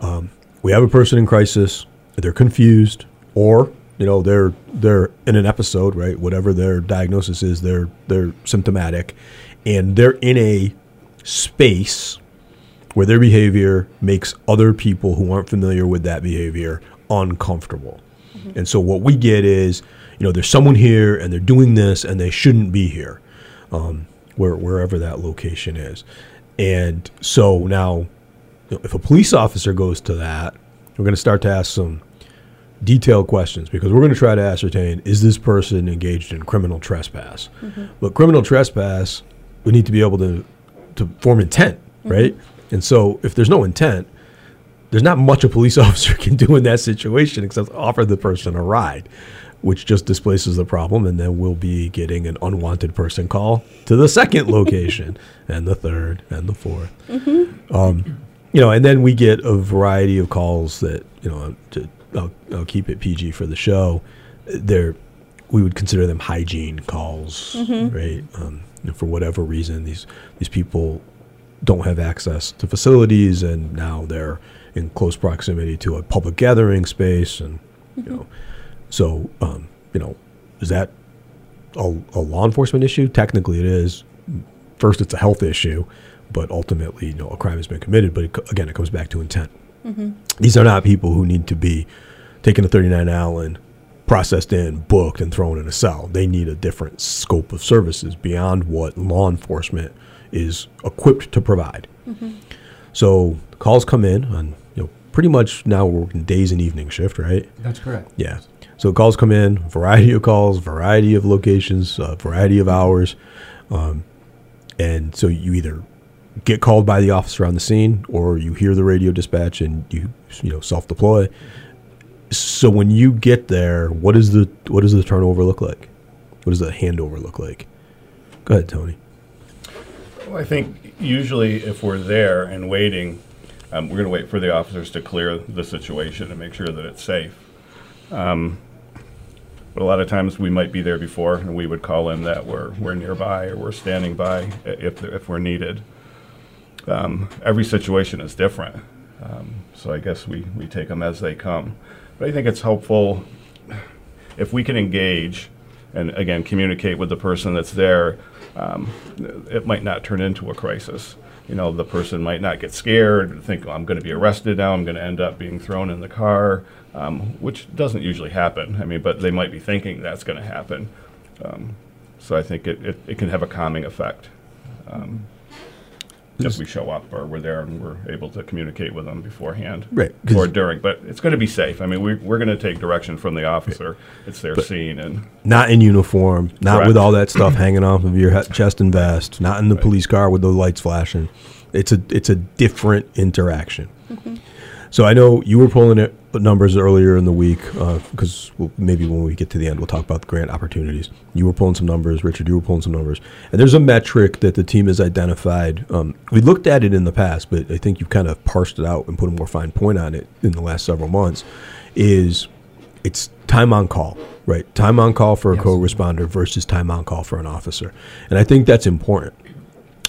um, we have a person in crisis, they're confused, or you know they're they're in an episode, right? Whatever their diagnosis is, they're they're symptomatic, and they're in a space where their behavior makes other people who aren't familiar with that behavior uncomfortable. Mm-hmm. And so what we get is, you know, there's someone here and they're doing this and they shouldn't be here, um, where, wherever that location is. And so now, you know, if a police officer goes to that, we're going to start to ask some detailed questions because we're going to try to ascertain is this person engaged in criminal trespass. Mm-hmm. But criminal trespass, we need to be able to to form intent, mm-hmm. right? And so if there's no intent, there's not much a police officer can do in that situation except offer the person a ride, which just displaces the problem, and then we'll be getting an unwanted person call to the second location, and the third, and the 4th Um, you know, and then we get a variety of calls that you know, to, I'll, I'll keep it PG for the show. They're we would consider them hygiene calls, right? Um, for whatever reason, these these people don't have access to facilities, and now they're in close proximity to a public gathering space, and you know, so um, you know, is that a, a law enforcement issue? Technically, it is. First, it's a health issue, but ultimately, you know, a crime has been committed. But it, again, it comes back to intent. These are not people who need to be taken to 39 Allen, processed in, booked, and thrown in a cell. They need a different scope of services beyond what law enforcement is equipped to provide. So calls come in on you know pretty much now we're working days and evening shift, right? That's correct. Yeah. So calls come in, variety of calls, variety of locations, uh, variety of hours, um, and so you either get called by the officer on the scene, or you hear the radio dispatch and you you know self deploy. So when you get there, what is the what does the turnover look like? What does the handover look like? Go ahead, Tony. Well, I think usually if we're there and waiting, um, we're going to wait for the officers to clear the situation and make sure that it's safe. Um, but a lot of times we might be there before, and we would call in that we're we're nearby or we're standing by if if we're needed. Um, every situation is different, um, so I guess we we take them as they come. But I think it's helpful if we can engage and again communicate with the person that's there, um, it might not turn into a crisis. You know, the person might not get scared, think, "Oh, I'm going to be arrested now, I'm going to end up being thrown in the car, um, which doesn't usually happen. I mean, but they might be thinking that's going to happen. Um, so I think it, it, it can have a calming effect. Um, if we show up or we're there and we're able to communicate with them beforehand Right, or during, but it's going to be safe. I mean, we're, we're going to take direction from the officer. It's their scene, and Not in uniform, not with all that stuff hanging off of your he- chest and vest, not in the police car with the lights flashing. It's a it's a different interaction. Mm-hmm. So I know you were pulling it numbers earlier in the week because well, maybe when we get to the end we'll talk about the grant opportunities. You were pulling some numbers, Richard. You were pulling some numbers, and there's a metric that the team has identified. Um, we looked at it in the past, but I think you've kind of parsed it out and put a more fine point on it in the last several months. Is it's time on call, right? Time on call for a co-responder versus time on call for an officer, and I think that's important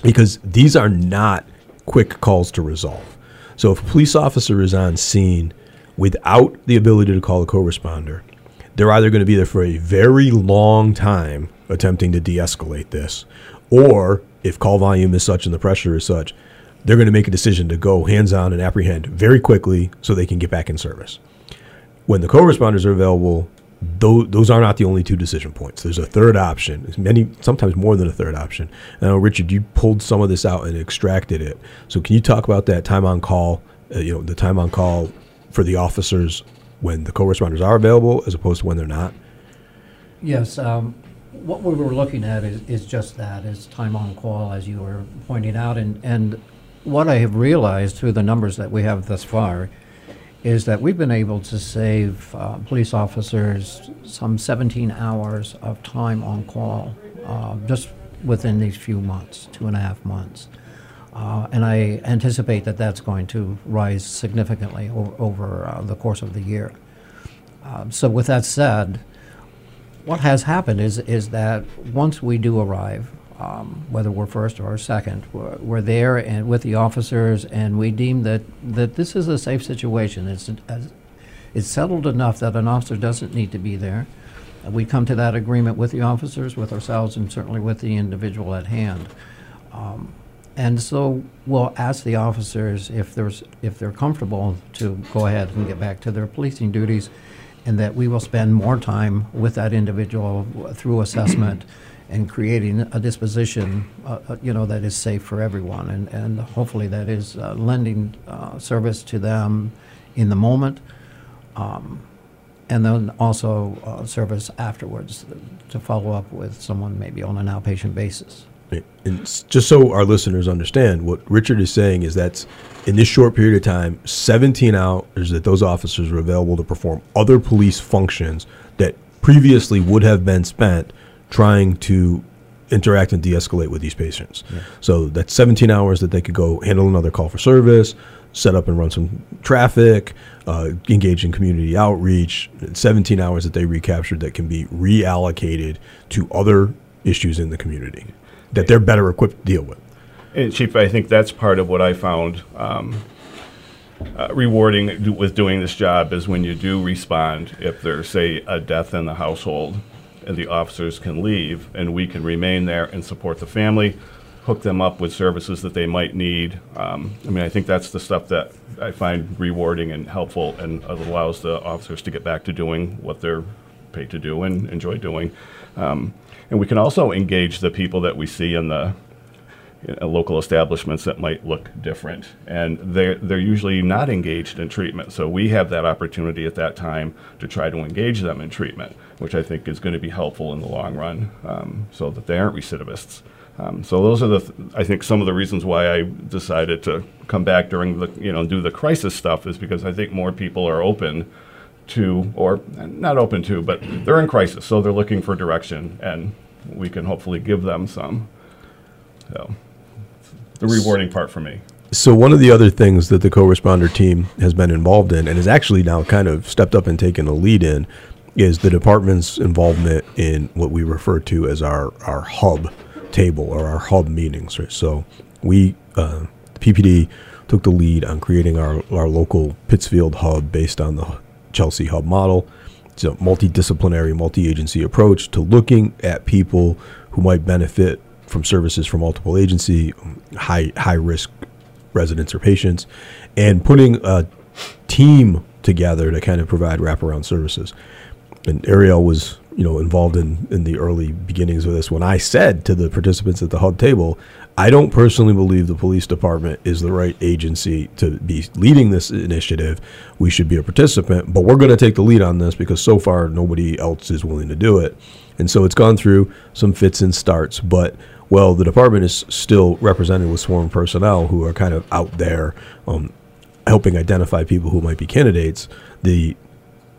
because these are not quick calls to resolve. So if a police officer is on scene without the ability to call a co-responder, they're either going to be there for a very long time attempting to de-escalate this, or if call volume is such and the pressure is such, they're going to make a decision to go hands-on and apprehend very quickly so they can get back in service when the co-responders are available, those, those are not the only two decision points. There's a third option. Many, sometimes more than a third option. And I know, Richard, you pulled some of this out and extracted it. So can you talk about that time on call? Uh, you know, the time on call for the officers when the co-responders are available, as opposed to when they're not. Yes, um, what we were looking at is, is just that, is time on call, as you were pointing out. And, and what I have realized through the numbers that we have thus far is that we've been able to save uh, police officers some 17 hours of time on call uh, just within these few months, two and a half months. Uh, and I anticipate that that's going to rise significantly o- over uh, the course of the year. Um, so, with that said, what has happened is is that once we do arrive, um, whether we're first or second, we're, we're there and with the officers, and we deem that that this is a safe situation. It's it's settled enough that an officer doesn't need to be there. We come to that agreement with the officers, with ourselves, and certainly with the individual at hand. Um, and so we'll ask the officers if there's if they're comfortable to go ahead and get back to their policing duties, and that we will spend more time with that individual through assessment and creating a disposition, uh, uh, you know, that is safe for everyone, and and hopefully that is uh, lending uh, service to them in the moment. Um, and then also uh, service afterwards to follow up with someone maybe on an outpatient basis. And just so our listeners understand, what Richard is saying is that in this short period of time, 17 hours that those officers were available to perform other police functions that previously would have been spent trying to interact and de-escalate with these patients. So that's 17 hours that they could go handle another call for service, set up and run some traffic, uh, engage in community outreach. 17 hours that they recaptured that can be reallocated to other issues in the community that they're better equipped to deal with. And Chief, I think that's part of what I found um, uh, rewarding do- with doing this job is when you do respond. If there's, say, a death in the household, and the officers can leave, and we can remain there and support the family, hook them up with services that they might need. Um, I mean, I think that's the stuff that I find rewarding and helpful, and allows the officers to get back to doing what they're paid to do and enjoy doing. Um, and we can also engage the people that we see in the uh, local establishments that might look different, and they're they're usually not engaged in treatment. So we have that opportunity at that time to try to engage them in treatment, which I think is going to be helpful in the long run, um, so that they aren't recidivists. Um, so those are the th- I think some of the reasons why I decided to come back during the you know do the crisis stuff is because I think more people are open to or not open to, but they're in crisis, so they're looking for direction, and we can hopefully give them some. So the rewarding part for me. So one of the other things that the co-responder team has been involved in, and has actually now kind of stepped up and taken a lead in, is the department's involvement in what we refer to as our our hub table or our hub meetings. Right? So we, uh, the PPD, took the lead on creating our our local Pittsfield hub based on the Chelsea hub model. It's a multidisciplinary, multi-agency approach to looking at people who might benefit from services from multiple agency, um, high high risk residents or patients, and putting a team together to kind of provide wraparound services. And Ariel was, you know, involved in, in the early beginnings of this. When I said to the participants at the hub table, I don't personally believe the police department is the right agency to be leading this initiative. We should be a participant, but we're going to take the lead on this because so far nobody else is willing to do it. And so it's gone through some fits and starts, but well, the department is still represented with sworn personnel who are kind of out there um, helping identify people who might be candidates. The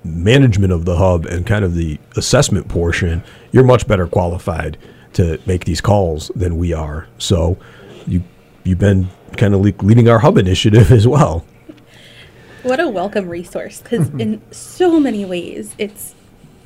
management of the hub and kind of the assessment portion, you're much better qualified to make these calls than we are. So you you've been kind of le- leading our hub initiative as well. What a welcome resource because in so many ways it's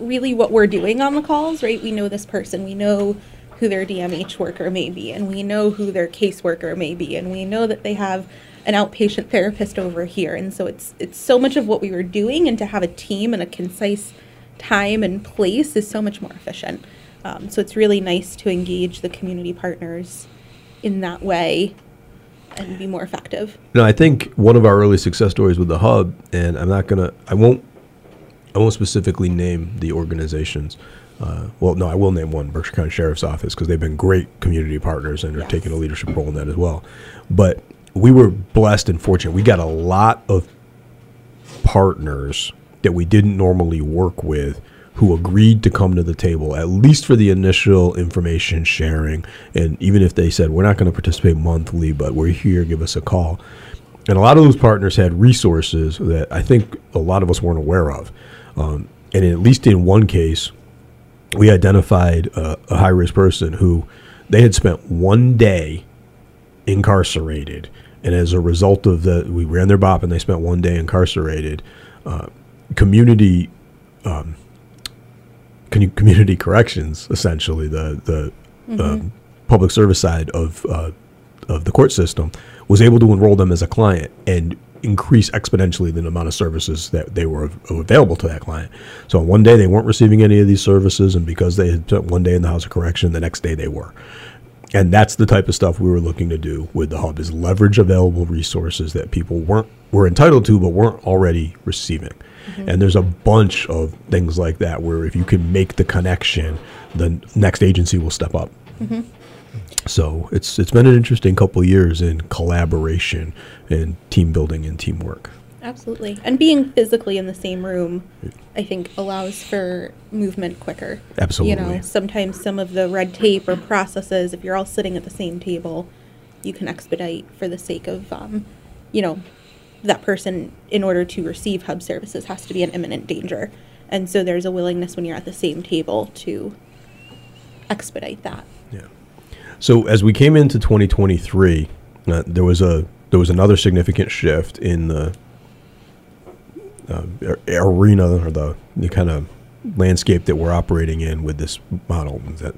really what we're doing on the calls, right? We know this person, we know who their DMH worker may be, and we know who their caseworker may be, and we know that they have an outpatient therapist over here. And so it's it's so much of what we were doing, and to have a team and a concise time and place is so much more efficient. Um, so it's really nice to engage the community partners in that way and be more effective. No, I think one of our early success stories with the hub, and I'm not gonna, I won't, I won't specifically name the organizations. Uh, well, no, I will name one, Berkshire County Sheriff's Office, because they've been great community partners and are taking a leadership role in that as well. But we were blessed and fortunate. We got a lot of partners that we didn't normally work with who agreed to come to the table at least for the initial information sharing. And even if they said we're not going to participate monthly but we're here give us a call. And a lot of those partners had resources that i think a lot of us weren't aware of. Um, and at least in one case we identified a, a high risk person who they had spent one day incarcerated. And as a result of the, we ran their BOP and they spent one day incarcerated. Uh, community, um, commu- community corrections, essentially the the um, public service side of uh, of the court system, was able to enroll them as a client and increase exponentially the amount of services that they were av- available to that client. So one day they weren't receiving any of these services, and because they had spent one day in the house of correction, the next day they were and that's the type of stuff we were looking to do with the hub is leverage available resources that people weren't were entitled to but weren't already receiving. Mm-hmm. And there's a bunch of things like that where if you can make the connection the next agency will step up. Mm-hmm. So it's it's been an interesting couple of years in collaboration and team building and teamwork Absolutely. And being physically in the same room, I think, allows for movement quicker. Absolutely. You know, sometimes some of the red tape or processes, if you're all sitting at the same table, you can expedite for the sake of, um, you know, that person, in order to receive hub services, has to be in imminent danger. And so there's a willingness when you're at the same table to expedite that. Yeah. So as we came into 2023, uh, there was a there was another significant shift in the uh, arena or the, the kind of landscape that we're operating in with this model. is That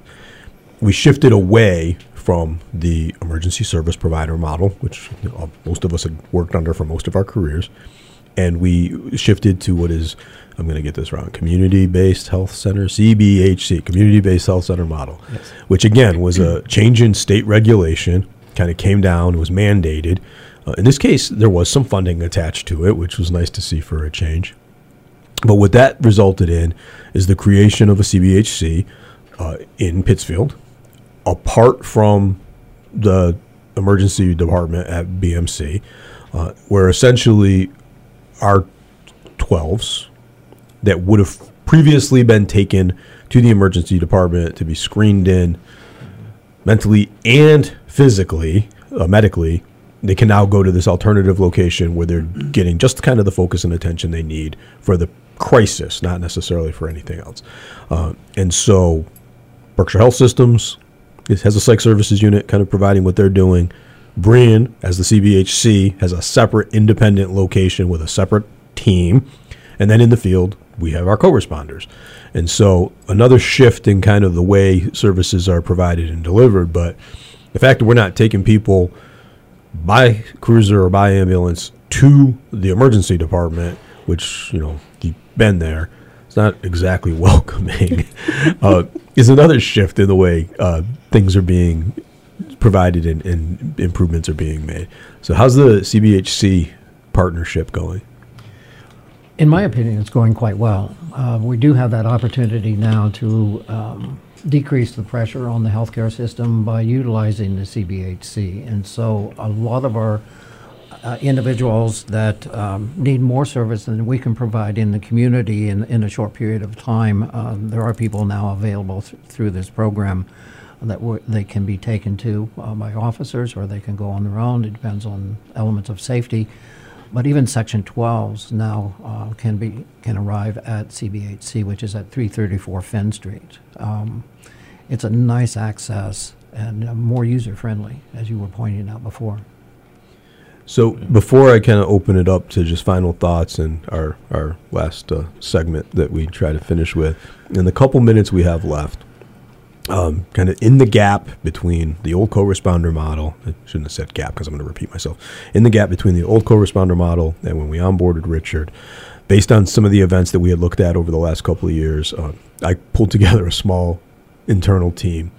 we shifted away from the emergency service provider model, which most of us had worked under for most of our careers, and we shifted to what is I'm going to get this wrong community-based health center CBHC community-based health center model, which again was a change in state regulation. Kind of came down, was mandated. Uh, in this case, there was some funding attached to it, which was nice to see for a change. But what that resulted in is the creation of a CBHC uh, in Pittsfield, apart from the emergency department at BMC, uh, where essentially our 12s that would have previously been taken to the emergency department to be screened in mentally and physically, uh, medically, they can now go to this alternative location where they're getting just kind of the focus and attention they need for the crisis, not necessarily for anything else. Uh, and so, Berkshire Health Systems has a psych services unit kind of providing what they're doing. Brien, as the CBHC, has a separate independent location with a separate team. And then in the field, we have our co responders. And so, another shift in kind of the way services are provided and delivered. But the fact that we're not taking people by cruiser or by ambulance to the emergency department, which, you know, you've been there, it's not exactly welcoming, uh, is another shift in the way uh, things are being provided and, and improvements are being made. So, how's the CBHC partnership going? In my opinion, it's going quite well. Uh, we do have that opportunity now to um, decrease the pressure on the healthcare system by utilizing the CBHC. And so a lot of our uh, individuals that um, need more service than we can provide in the community in, in a short period of time, uh, there are people now available th- through this program that they can be taken to uh, by officers or they can go on their own. It depends on elements of safety. But even Section 12s now uh, can be can arrive at CBHC, which is at 334 Fenn Street. Um, it's a nice access and uh, more user friendly, as you were pointing out before. So before I kind of open it up to just final thoughts and our our last uh, segment that we try to finish with, in the couple minutes we have left, um, kind of in the gap between the old co-responder model, I shouldn't have said gap because I'm going to repeat myself. In the gap between the old co-responder model and when we onboarded Richard, based on some of the events that we had looked at over the last couple of years, uh, I pulled together a small internal team,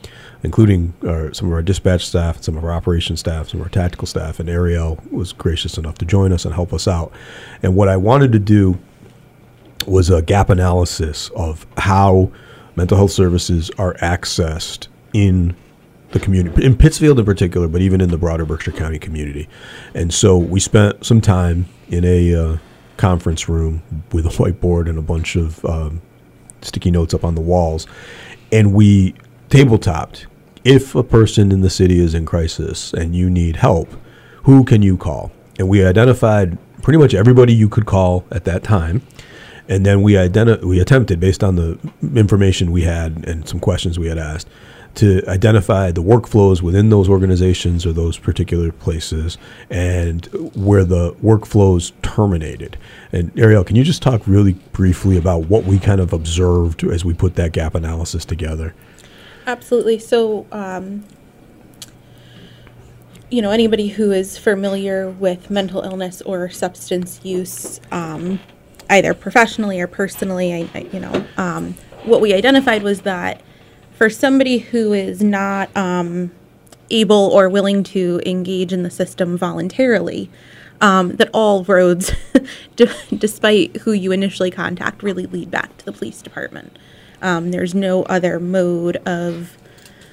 including our, some of our dispatch staff, some of our operations staff, some of our tactical staff, and Ariel was gracious enough to join us and help us out. And what I wanted to do was a gap analysis of how mental health services are accessed in the community, in Pittsfield in particular, but even in the broader Berkshire County community. And so we spent some time in a uh, conference room with a whiteboard and a bunch of um, sticky notes up on the walls, and we tabletopped. If a person in the city is in crisis and you need help, who can you call? And we identified pretty much everybody you could call at that time and then we identi- we attempted based on the information we had and some questions we had asked to identify the workflows within those organizations or those particular places and where the workflows terminated. And Ariel, can you just talk really briefly about what we kind of observed as we put that gap analysis together? Absolutely. So, um, you know, anybody who is familiar with mental illness or substance use, um, either professionally or personally, I, I, you know, um, what we identified was that for somebody who is not um, able or willing to engage in the system voluntarily, um, that all roads, d- despite who you initially contact, really lead back to the police department. Um, there's no other mode of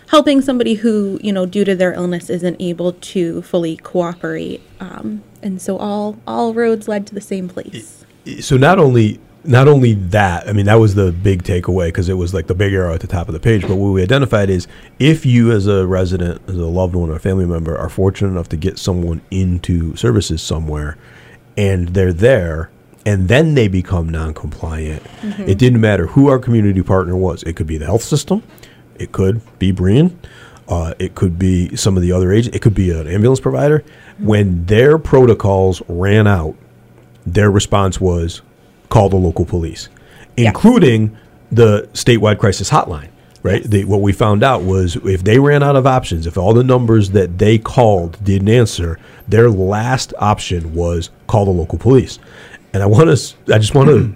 helping somebody who you know due to their illness isn't able to fully cooperate um, and so all all roads led to the same place so not only not only that, I mean, that was the big takeaway because it was like the big arrow at the top of the page. But what we identified is if you, as a resident, as a loved one or a family member, are fortunate enough to get someone into services somewhere and they're there and then they become non compliant, Mhm. it didn't matter who our community partner was. It could be the health system, it could be Brien, uh, it could be some of the other agents, it could be an ambulance provider. When their protocols ran out, their response was call the local police, including the statewide crisis hotline. Right. The, what we found out was if they ran out of options, if all the numbers that they called didn't answer, their last option was call the local police. And I want to, I just want to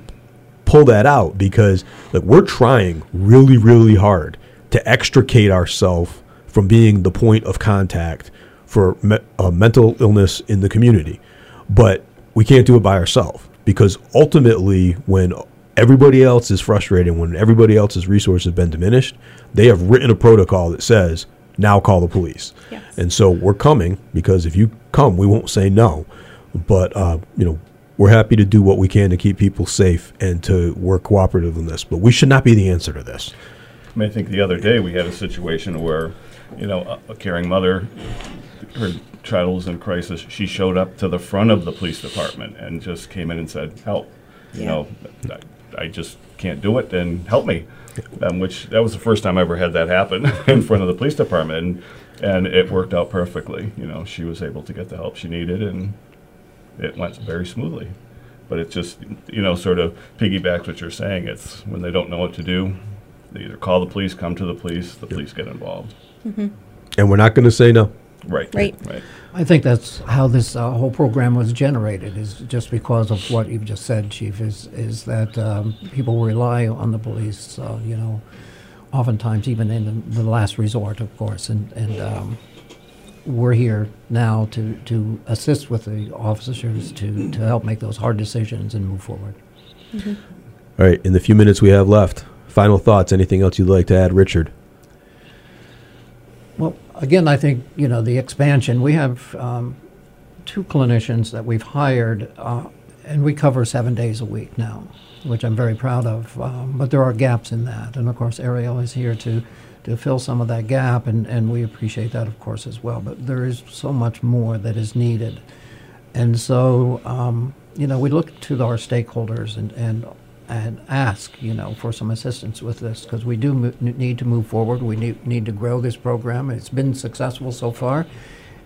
pull that out because like we're trying really, really hard to extricate ourselves from being the point of contact for me- uh, mental illness in the community, but we can't do it by ourselves because ultimately, when everybody else is frustrated, when everybody else's resources have been diminished, they have written a protocol that says now call the police. Yes. And so we're coming because if you come, we won't say no. But uh, you know, we're happy to do what we can to keep people safe and to work cooperative in this. But we should not be the answer to this. I, mean, I think the other day we had a situation where, you know, a, a caring mother, her child was in crisis. She showed up to the front of the police department and just came in and said, "Help!" You know, I, I just can't do it, and help me. Um, which that was the first time I ever had that happen in front of the police department, and, and it worked out perfectly. You know, she was able to get the help she needed, and it went very smoothly. But it just, you know, sort of piggybacks what you're saying. It's when they don't know what to do, they either call the police, come to the police, the police get involved. Mm-hmm. And we're not going to say no. Right. Right. Right. I think that's how this uh, whole program was generated. Is just because of what you've just said, Chief. Is is that um, people rely on the police? Uh, you know, oftentimes even in the, the last resort, of course. And and um, we're here now to to assist with the officers to to help make those hard decisions and move forward. Mm-hmm. All right, in the few minutes we have left, final thoughts. Anything else you'd like to add, Richard? Well, again, I think, you know, the expansion, we have um, two clinicians that we've hired, uh, and we cover seven days a week now, which I'm very proud of. Um, but there are gaps in that. And of course, Ariel is here to, to fill some of that gap, and, and we appreciate that, of course, as well. But there is so much more that is needed. And so, um, you know, we look to our stakeholders and, and and ask, you know, for some assistance with this because we do mo- need to move forward. We need, need to grow this program. It's been successful so far,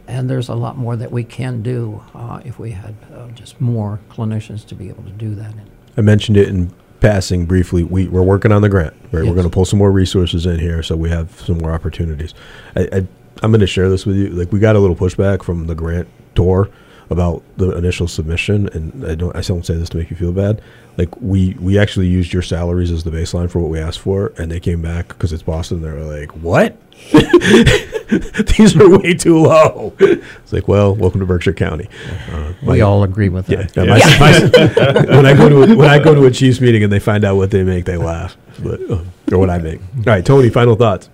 and there's a lot more that we can do uh, if we had uh, just more clinicians to be able to do that. I mentioned it in passing briefly. We, we're working on the grant, right? We're going to pull some more resources in here so we have some more opportunities. I, I, I'm going to share this with you. Like, we got a little pushback from the grant door about the initial submission, and I don't, I don't say this to make you feel bad. Like, we, we actually used your salaries as the baseline for what we asked for, and they came back because it's Boston. They were like, what? These are way too low. It's like, well, welcome to Berkshire County. Uh, We all agree with that. yeah, my- Yeah. my- when I go to a, when I go to a Chiefs meeting and they find out what they make, they laugh. But uh, or what I make. All right, Tony. Final thoughts.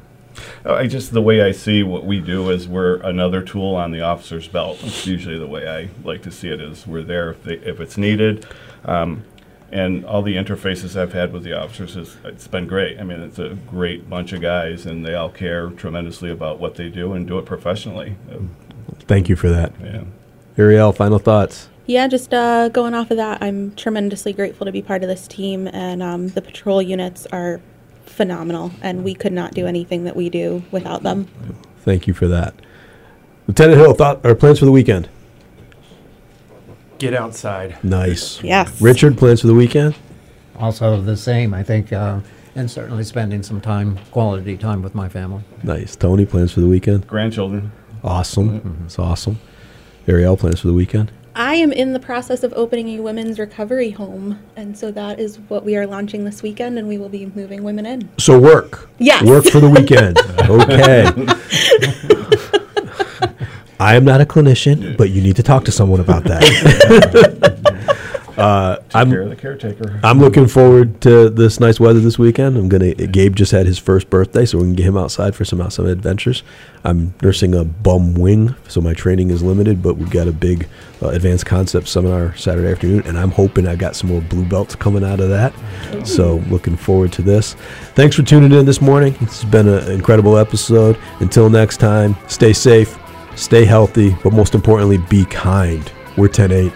Uh, I just the way I see what we do is we're another tool on the officer's belt. It's usually the way I like to see it is we're there if, they, if it's needed. Um, and all the interfaces I've had with the officers is it's been great. I mean, it's a great bunch of guys, and they all care tremendously about what they do and do it professionally. Thank you for that. Yeah. Ariel. Final thoughts. Yeah, just uh, going off of that, I'm tremendously grateful to be part of this team, and um, the patrol units are phenomenal, and we could not do anything that we do without them. Thank you for that. Lieutenant Hill. Thought or plans for the weekend. Get outside. Nice. Yes. Richard. Plans for the weekend. Also, the same, I think, uh, and certainly spending some time, quality time with my family. Nice. Tony. Plans for the weekend. Grandchildren. Awesome. It's awesome. Ariel. Plans for the weekend. I am in the process of opening a women's recovery home, and so that is what we are launching this weekend, and we will be moving women in. So work. Yes. Work for the weekend. okay. I am not a clinician, but you need to talk to someone about that. Uh, Take I'm care of the caretaker. I'm looking forward to this nice weather this weekend. I'm gonna. Gabe just had his first birthday, so we can get him outside for some outside adventures. I'm nursing a bum wing, so my training is limited. But we've got a big uh, advanced concept seminar Saturday afternoon, and I'm hoping I got some more blue belts coming out of that. So looking forward to this. Thanks for tuning in this morning. It's been an incredible episode. Until next time, stay safe, stay healthy, but most importantly, be kind. We're 10 8.